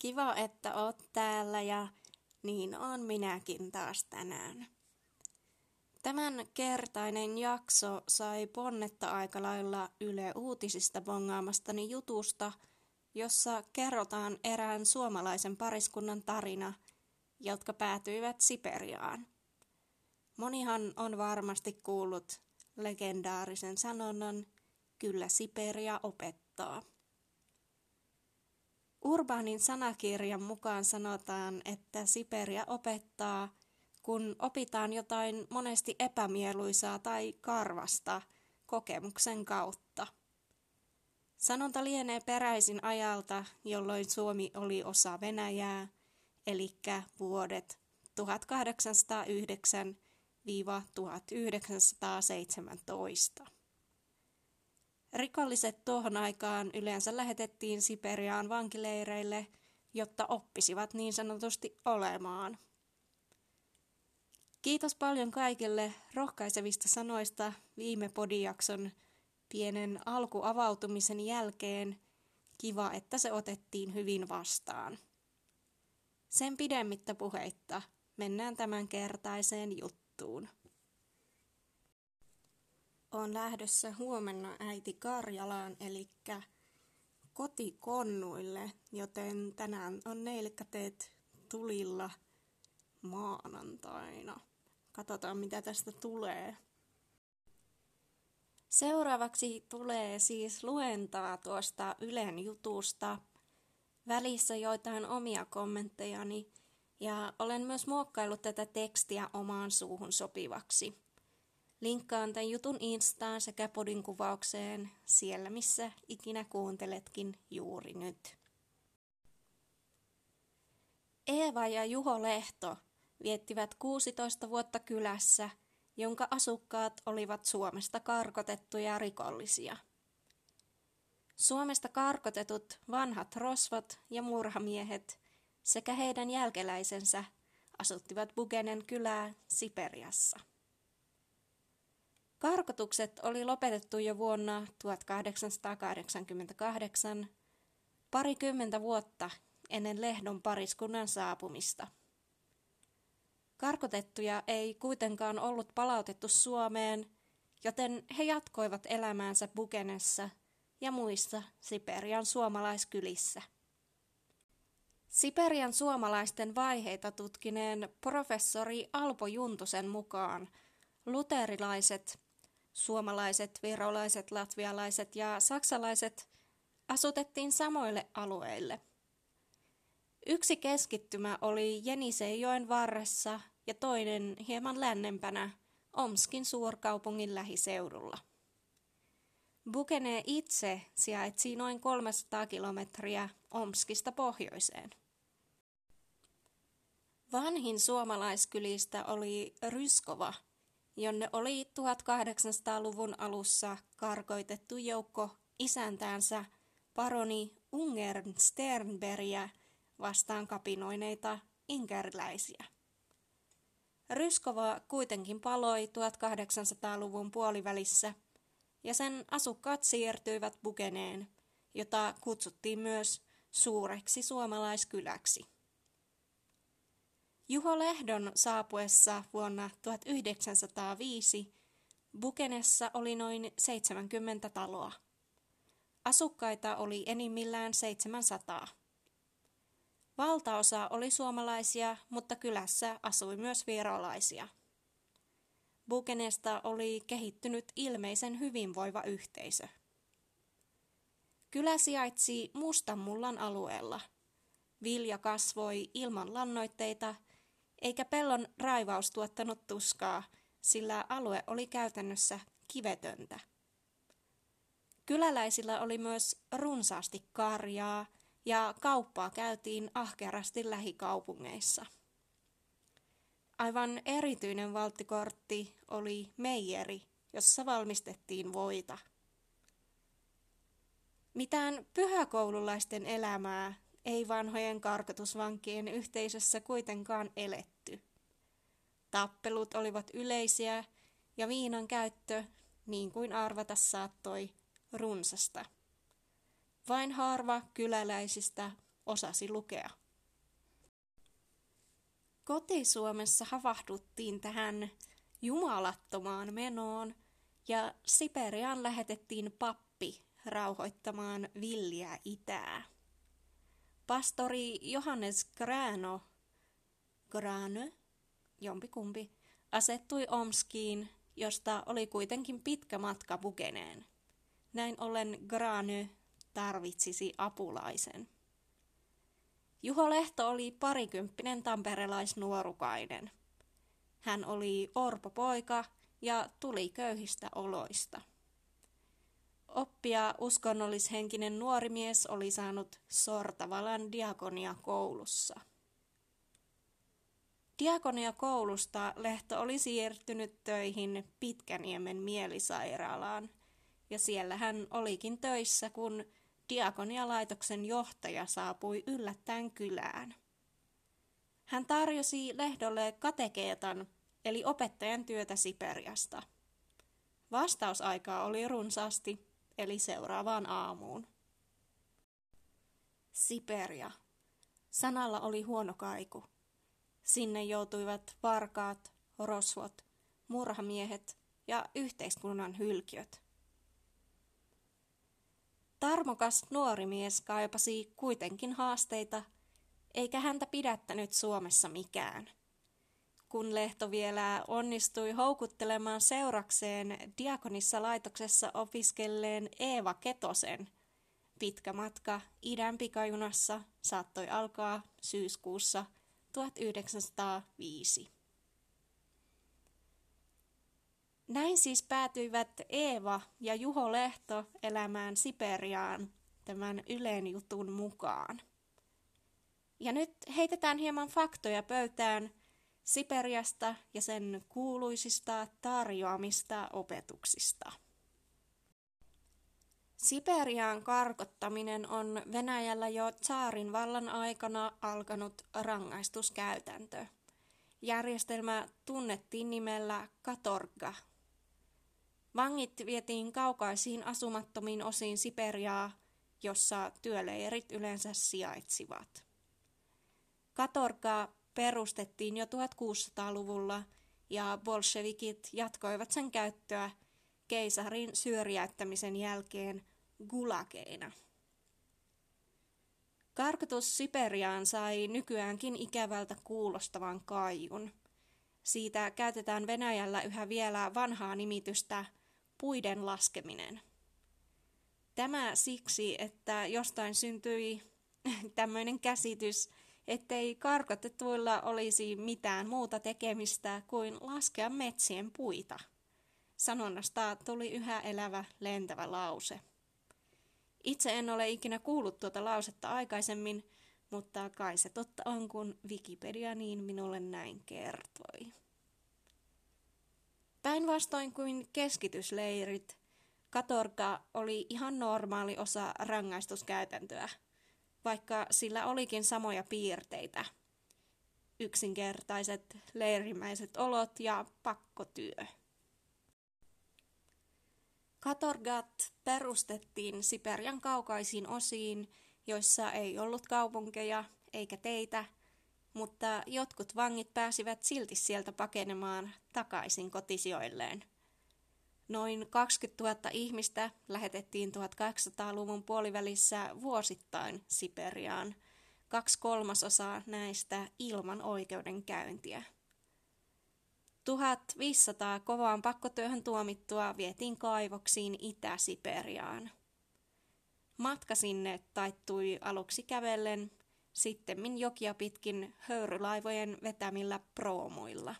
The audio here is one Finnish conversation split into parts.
Kiva, että oot täällä ja niin on minäkin taas tänään. Tämän kertainen jakso sai ponnetta aika lailla Yle Uutisista bongaamastani jutusta, jossa kerrotaan erään suomalaisen pariskunnan tarina, jotka päätyivät Siperiaan. Monihan on varmasti kuullut legendaarisen sanonnan, kyllä Siperia opettaa. Urbaanin sanakirjan mukaan sanotaan, että Siperia opettaa, kun opitaan jotain monesti epämieluisaa tai karvasta kokemuksen kautta. Sanonta lienee peräisin ajalta, jolloin Suomi oli osa Venäjää, eli vuodet 1809-1917. Rikolliset tuohon aikaan yleensä lähetettiin Siperiaan vankileireille, jotta oppisivat niin sanotusti olemaan. Kiitos paljon kaikille rohkaisevista sanoista viime podijakson pienen alkuavautumisen jälkeen. Kiva, että se otettiin hyvin vastaan. Sen pidemmittä puheitta mennään tämän kertaiseen juttuun on lähdössä huomenna äiti Karjalaan, eli kotikonnuille, joten tänään on neilkäteet tulilla maanantaina. Katsotaan, mitä tästä tulee. Seuraavaksi tulee siis luentaa tuosta Ylen jutusta. Välissä joitain omia kommenttejani ja olen myös muokkaillut tätä tekstiä omaan suuhun sopivaksi. Linkkaan tämän jutun Instaan sekä podin kuvaukseen siellä, missä ikinä kuunteletkin juuri nyt. Eeva ja Juho Lehto viettivät 16 vuotta kylässä, jonka asukkaat olivat Suomesta karkotettuja rikollisia. Suomesta karkotetut vanhat rosvot ja murhamiehet sekä heidän jälkeläisensä asuttivat Bugenen kylää Siperiassa. Karkotukset oli lopetettu jo vuonna 1888, parikymmentä vuotta ennen Lehdon pariskunnan saapumista. Karkotettuja ei kuitenkaan ollut palautettu Suomeen, joten he jatkoivat elämäänsä Bukenessa ja muissa Siperian suomalaiskylissä. Siperian suomalaisten vaiheita tutkineen professori Alpo Juntusen mukaan luterilaiset Suomalaiset, virolaiset, latvialaiset ja saksalaiset asutettiin samoille alueille. Yksi keskittymä oli Jeniseijoen varressa ja toinen hieman lännempänä Omskin suurkaupungin lähiseudulla. Bukene itse sijaitsi noin 300 kilometriä Omskista pohjoiseen. Vanhin suomalaiskylistä oli Ryskova – jonne oli 1800-luvun alussa karkoitettu joukko isäntäänsä paroni Ungern Sternbergia vastaan kapinoineita inkerläisiä. Ryskova kuitenkin paloi 1800-luvun puolivälissä ja sen asukkaat siirtyivät Bukeneen, jota kutsuttiin myös suureksi suomalaiskyläksi. Juho Lehdon saapuessa vuonna 1905 Bukenessa oli noin 70 taloa. Asukkaita oli enimmillään 700. Valtaosa oli suomalaisia, mutta kylässä asui myös virolaisia. Bukenesta oli kehittynyt ilmeisen hyvinvoiva yhteisö. Kylä sijaitsi Mustanmullan alueella. Vilja kasvoi ilman lannoitteita – eikä pellon raivaus tuottanut tuskaa, sillä alue oli käytännössä kivetöntä. Kyläläisillä oli myös runsaasti karjaa ja kauppaa käytiin ahkerasti lähikaupungeissa. Aivan erityinen valttikortti oli meijeri, jossa valmistettiin voita. Mitään pyhäkoululaisten elämää ei vanhojen karkotusvankien yhteisössä kuitenkaan eletty. Tappelut olivat yleisiä ja viinan käyttö, niin kuin arvata saattoi, runsasta. Vain harva kyläläisistä osasi lukea. Kotisuomessa havahduttiin tähän jumalattomaan menoon ja Siperiaan lähetettiin pappi rauhoittamaan villiä itää. Pastori Johannes Grano, Grano, jompikumpi, asettui Omskiin, josta oli kuitenkin pitkä matka Bugeneen. Näin ollen Grany tarvitsisi apulaisen. Juho Lehto oli parikymppinen tamperelaisnuorukainen. Hän oli orpopoika ja tuli köyhistä oloista. Oppia uskonnollishenkinen nuori mies oli saanut Sortavalan diakonia koulussa. Diakonia koulusta Lehto oli siirtynyt töihin Pitkäniemen mielisairaalaan, ja siellä hän olikin töissä, kun diakonialaitoksen johtaja saapui yllättäen kylään. Hän tarjosi Lehdolle katekeetan, eli opettajan työtä Siperiasta. Vastausaikaa oli runsaasti, eli seuraavaan aamuun. Siperia. Sanalla oli huono kaiku. Sinne joutuivat varkaat, rosvot, murhamiehet ja yhteiskunnan hylkiöt. Tarmokas nuori mies kaipasi kuitenkin haasteita, eikä häntä pidättänyt Suomessa mikään. Kun Lehto vielä onnistui houkuttelemaan seurakseen Diakonissa laitoksessa opiskelleen Eeva Ketosen, pitkä matka idän pikajunassa saattoi alkaa syyskuussa 1905. Näin siis päätyivät Eeva ja Juho Lehto elämään Siperiaan tämän Ylen jutun mukaan. Ja nyt heitetään hieman faktoja pöytään Siperiasta ja sen kuuluisista tarjoamista opetuksista. Siperiaan karkottaminen on Venäjällä jo tsaarin vallan aikana alkanut rangaistuskäytäntö. Järjestelmä tunnettiin nimellä katorga Vangit vietiin kaukaisiin asumattomiin osiin Siperiaa, jossa työleirit yleensä sijaitsivat. Katorka perustettiin jo 1600-luvulla ja bolshevikit jatkoivat sen käyttöä keisarin syrjäyttämisen jälkeen gulakeina. Karkotus Siperiaan sai nykyäänkin ikävältä kuulostavan kaijun. Siitä käytetään Venäjällä yhä vielä vanhaa nimitystä – puiden laskeminen. Tämä siksi, että jostain syntyi tämmöinen käsitys, ettei karkotetuilla olisi mitään muuta tekemistä kuin laskea metsien puita. Sanonnasta tuli yhä elävä lentävä lause. Itse en ole ikinä kuullut tuota lausetta aikaisemmin, mutta kai se totta on, kun Wikipedia niin minulle näin kertoi. Päinvastoin kuin keskitysleirit, katorka oli ihan normaali osa rangaistuskäytäntöä, vaikka sillä olikin samoja piirteitä. Yksinkertaiset leirimäiset olot ja pakkotyö. Katorgat perustettiin Siperian kaukaisiin osiin, joissa ei ollut kaupunkeja eikä teitä – mutta jotkut vangit pääsivät silti sieltä pakenemaan takaisin kotisijoilleen. Noin 20 000 ihmistä lähetettiin 1800-luvun puolivälissä vuosittain Siperiaan, kaksi kolmasosaa näistä ilman oikeudenkäyntiä. 1500 kovaan pakkotyöhön tuomittua vietiin kaivoksiin Itä-Siperiaan. Matka sinne taittui aluksi kävellen sittemmin jokia pitkin höyrylaivojen vetämillä proomuilla.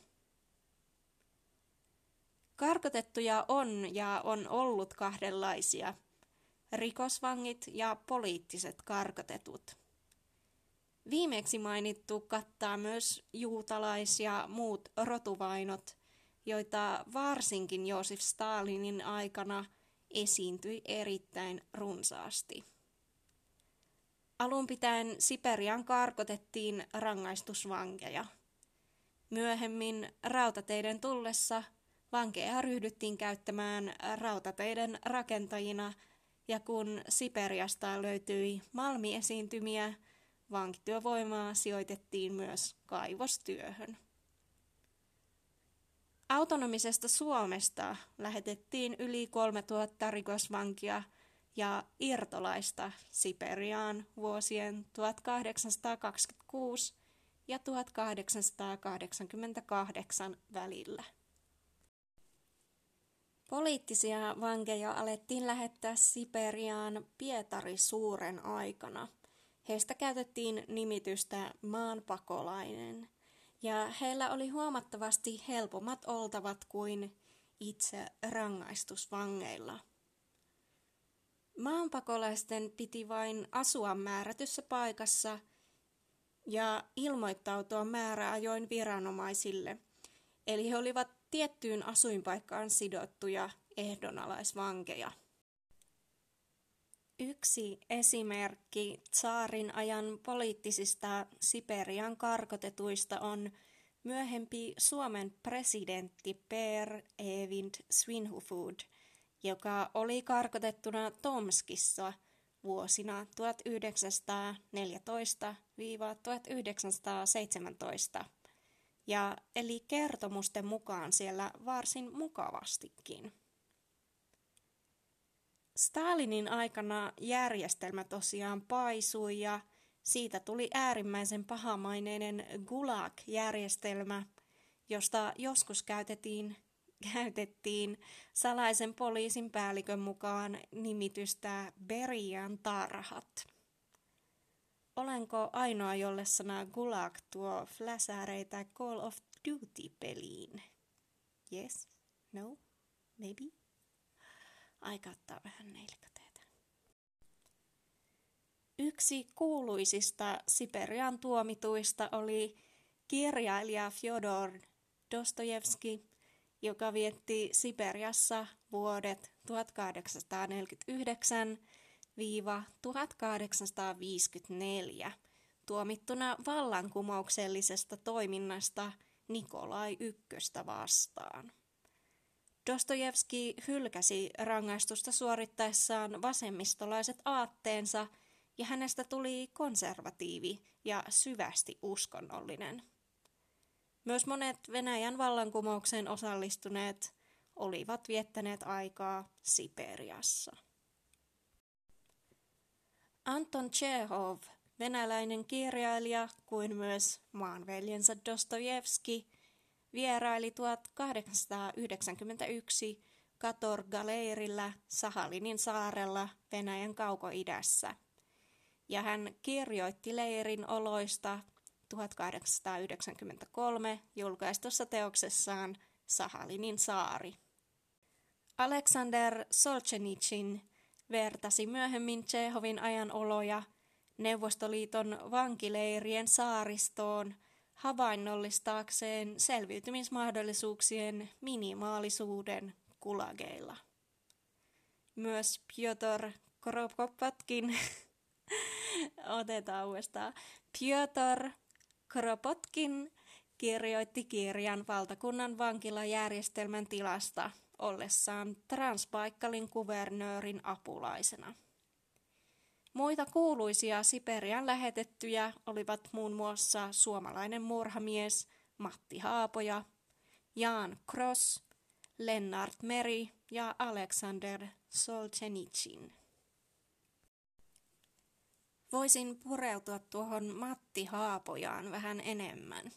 Karkotettuja on ja on ollut kahdenlaisia, rikosvangit ja poliittiset karkotetut. Viimeksi mainittu kattaa myös juutalais- ja muut rotuvainot, joita varsinkin Joosif Stalinin aikana esiintyi erittäin runsaasti. Alun pitäen Siperian karkotettiin rangaistusvankeja. Myöhemmin rautateiden tullessa vankeja ryhdyttiin käyttämään rautateiden rakentajina, ja kun Siperiasta löytyi malmiesiintymiä, vankityövoimaa sijoitettiin myös kaivostyöhön. Autonomisesta Suomesta lähetettiin yli 3000 rikosvankia ja irtolaista Siperiaan vuosien 1826 ja 1888 välillä. Poliittisia vankeja alettiin lähettää Siperiaan Pietari suuren aikana. Heistä käytettiin nimitystä maanpakolainen, ja heillä oli huomattavasti helpommat oltavat kuin itse rangaistusvangeilla. Maanpakolaisten piti vain asua määrätyssä paikassa ja ilmoittautua määräajoin viranomaisille, eli he olivat tiettyyn asuinpaikkaan sidottuja ehdonalaisvankeja. Yksi esimerkki saarin ajan poliittisista Siperian karkotetuista on myöhempi Suomen presidentti Per Evind Svinhufvud, joka oli karkotettuna Tomskissa vuosina 1914-1917 ja eli kertomusten mukaan siellä varsin mukavastikin. Stalinin aikana järjestelmä tosiaan paisui ja siitä tuli äärimmäisen pahamaineinen Gulag-järjestelmä, josta joskus käytettiin, käytettiin salaisen poliisin päällikön mukaan nimitystä Berian tarhat. Olenko ainoa, jolle sana Gulag tuo fläsäreitä Call of Duty-peliin? Yes? No? Maybe? Aika ottaa vähän neilikateita. Yksi kuuluisista Siperian tuomituista oli kirjailija Fyodor Dostojevski, joka vietti Siperiassa vuodet 1849 1854 tuomittuna vallankumouksellisesta toiminnasta Nikolai ykköstä vastaan. Dostojevski hylkäsi rangaistusta suorittaessaan vasemmistolaiset aatteensa ja hänestä tuli konservatiivi ja syvästi uskonnollinen. Myös monet Venäjän vallankumoukseen osallistuneet olivat viettäneet aikaa Siperiassa. Anton Chekhov, venäläinen kirjailija kuin myös maanveljensä Dostojevski, vieraili 1891 Katorga-leirillä Sahalinin saarella Venäjän kaukoidässä. Ja hän kirjoitti leirin oloista 1893 julkaistussa teoksessaan Sahalinin saari. Alexander Solzhenitsyn vertasi myöhemmin Tsehovin ajanoloja Neuvostoliiton vankileirien saaristoon havainnollistaakseen selviytymismahdollisuuksien minimaalisuuden kulageilla. Myös Piotr Kropotkin, otetaan uudestaan, Piotr Kropotkin kirjoitti kirjan valtakunnan vankilajärjestelmän tilasta ollessaan Transbaikkalin kuvernöörin apulaisena. Muita kuuluisia Siperian lähetettyjä olivat muun muassa suomalainen murhamies Matti Haapoja, Jaan Cross, Lennart Meri ja Alexander Solzhenitsyn. Voisin pureutua tuohon Matti Haapojaan vähän enemmän.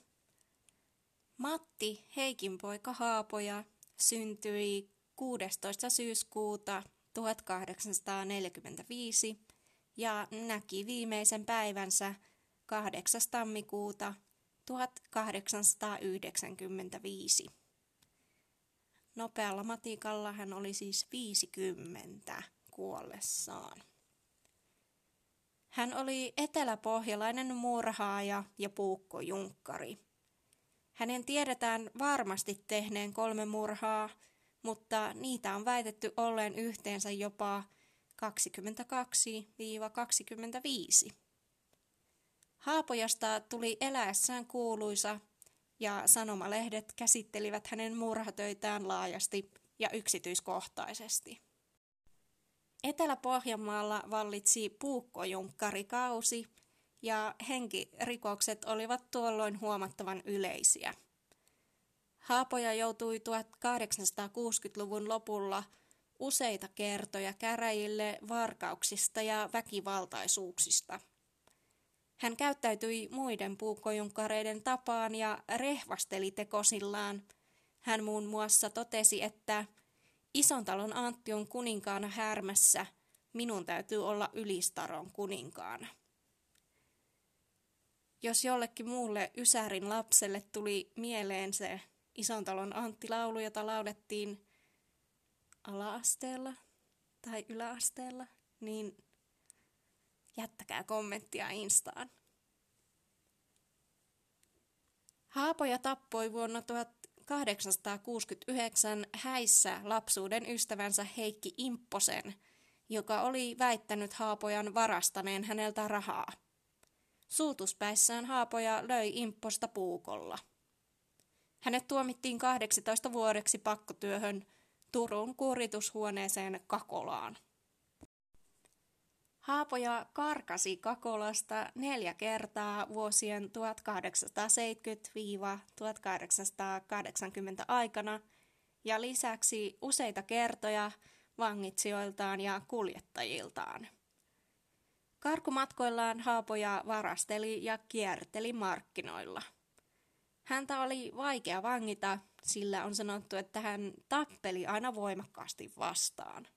Matti Heikinpoika Haapoja syntyi 16. syyskuuta 1845 ja näki viimeisen päivänsä 8. tammikuuta 1895. Nopealla matikalla hän oli siis 50 kuollessaan. Hän oli eteläpohjalainen murhaaja ja puukkojunkkari. Hänen tiedetään varmasti tehneen kolme murhaa, mutta niitä on väitetty olleen yhteensä jopa 22-25. Haapojasta tuli eläessään kuuluisa ja sanomalehdet käsittelivät hänen murhatöitään laajasti ja yksityiskohtaisesti. Etelä-Pohjanmaalla vallitsi puukkojunkkari kausi ja henkirikokset olivat tuolloin huomattavan yleisiä. Haapoja joutui 1860-luvun lopulla useita kertoja käräjille varkauksista ja väkivaltaisuuksista. Hän käyttäytyi muiden puukkojunkkareiden tapaan ja rehvasteli tekosillaan. Hän muun muassa totesi, että Isontalon Antti on kuninkaana härmässä, minun täytyy olla Ylistaron kuninkaana. Jos jollekin muulle Ysärin lapselle tuli mieleen se Isontalon Antti-laulu, jota laulettiin alaasteella tai yläasteella, niin jättäkää kommenttia Instaan. Haapoja tappoi vuonna 1869 häissä lapsuuden ystävänsä Heikki Impposen, joka oli väittänyt Haapojan varastaneen häneltä rahaa. Suutuspäissään Haapoja löi Impposta puukolla. Hänet tuomittiin 18 vuodeksi pakkotyöhön Turun kuritushuoneeseen Kakolaan. Haapoja karkasi Kakolasta neljä kertaa vuosien 1870-1880 aikana ja lisäksi useita kertoja vangitsijoiltaan ja kuljettajiltaan. Karkumatkoillaan Haapoja varasteli ja kierteli markkinoilla. Häntä oli vaikea vangita, sillä on sanottu, että hän tappeli aina voimakkaasti vastaan.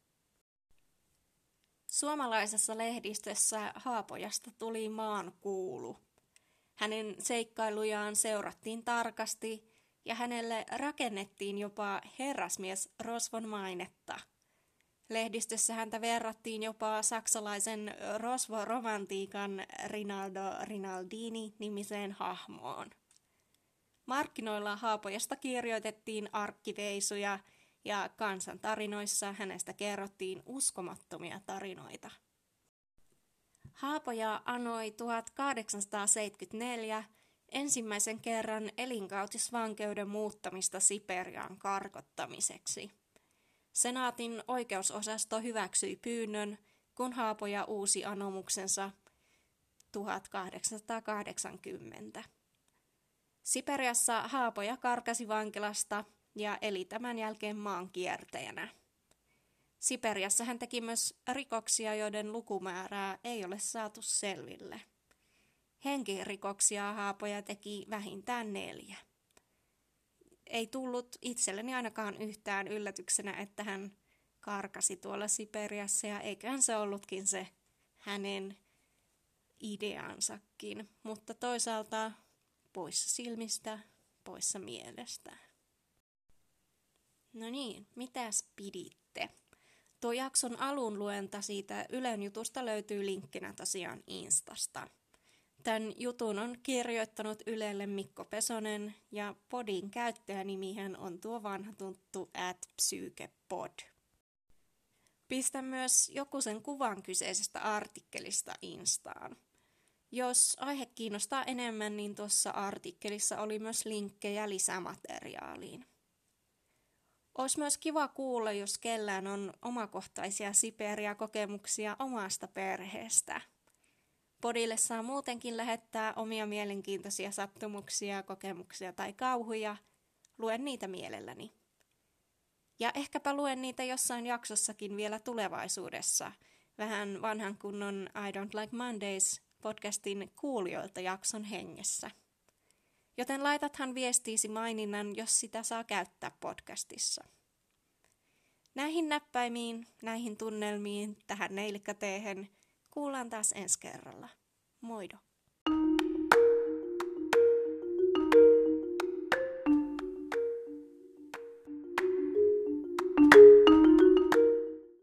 Suomalaisessa lehdistössä Haapojasta tuli maan kuulu. Hänen seikkailujaan seurattiin tarkasti ja hänelle rakennettiin jopa herrasmies Rosvon mainetta. Lehdistössä häntä verrattiin jopa saksalaisen Rosvo-romantiikan Rinaldo Rinaldini nimiseen hahmoon. Markkinoilla Haapojasta kirjoitettiin arkkiveisuja – ja kansantarinoissa hänestä kerrottiin uskomattomia tarinoita. Haapoja anoi 1874 ensimmäisen kerran elinkautisvankeuden muuttamista Siperiaan karkottamiseksi. Senaatin oikeusosasto hyväksyi pyynnön, kun Haapoja uusi anomuksensa 1880. Siperiassa Haapoja karkasi vankilasta ja eli tämän jälkeen maankiertäjänä. Siperiassa hän teki myös rikoksia, joiden lukumäärää ei ole saatu selville. Henkirikoksia Haapoja teki vähintään neljä. Ei tullut itselleni ainakaan yhtään yllätyksenä, että hän karkasi tuolla Siperiassa ja eiköhän se ollutkin se hänen ideansakin, mutta toisaalta poissa silmistä, poissa mielestä. No niin, mitäs piditte? Tuo jakson alun luenta siitä Ylen jutusta löytyy linkkinä tosiaan Instasta. Tämän jutun on kirjoittanut Ylelle Mikko Pesonen ja podin käyttäjänimihän on tuo vanha tuttu at psykepod. Pistä myös joku sen kuvan kyseisestä artikkelista Instaan. Jos aihe kiinnostaa enemmän, niin tuossa artikkelissa oli myös linkkejä lisämateriaaliin. Olisi myös kiva kuulla, jos kellään on omakohtaisia Siperia-kokemuksia omasta perheestä. Podille saa muutenkin lähettää omia mielenkiintoisia sattumuksia, kokemuksia tai kauhuja. Luen niitä mielelläni. Ja ehkäpä luen niitä jossain jaksossakin vielä tulevaisuudessa, vähän vanhan kunnon I Don't Like Mondays podcastin kuulijoilta jakson hengessä. Joten laitathan viestiisi maininnan, jos sitä saa käyttää podcastissa. Näihin näppäimiin, näihin tunnelmiin, tähän neilikkateehen kuullaan taas ensi kerralla. Moido!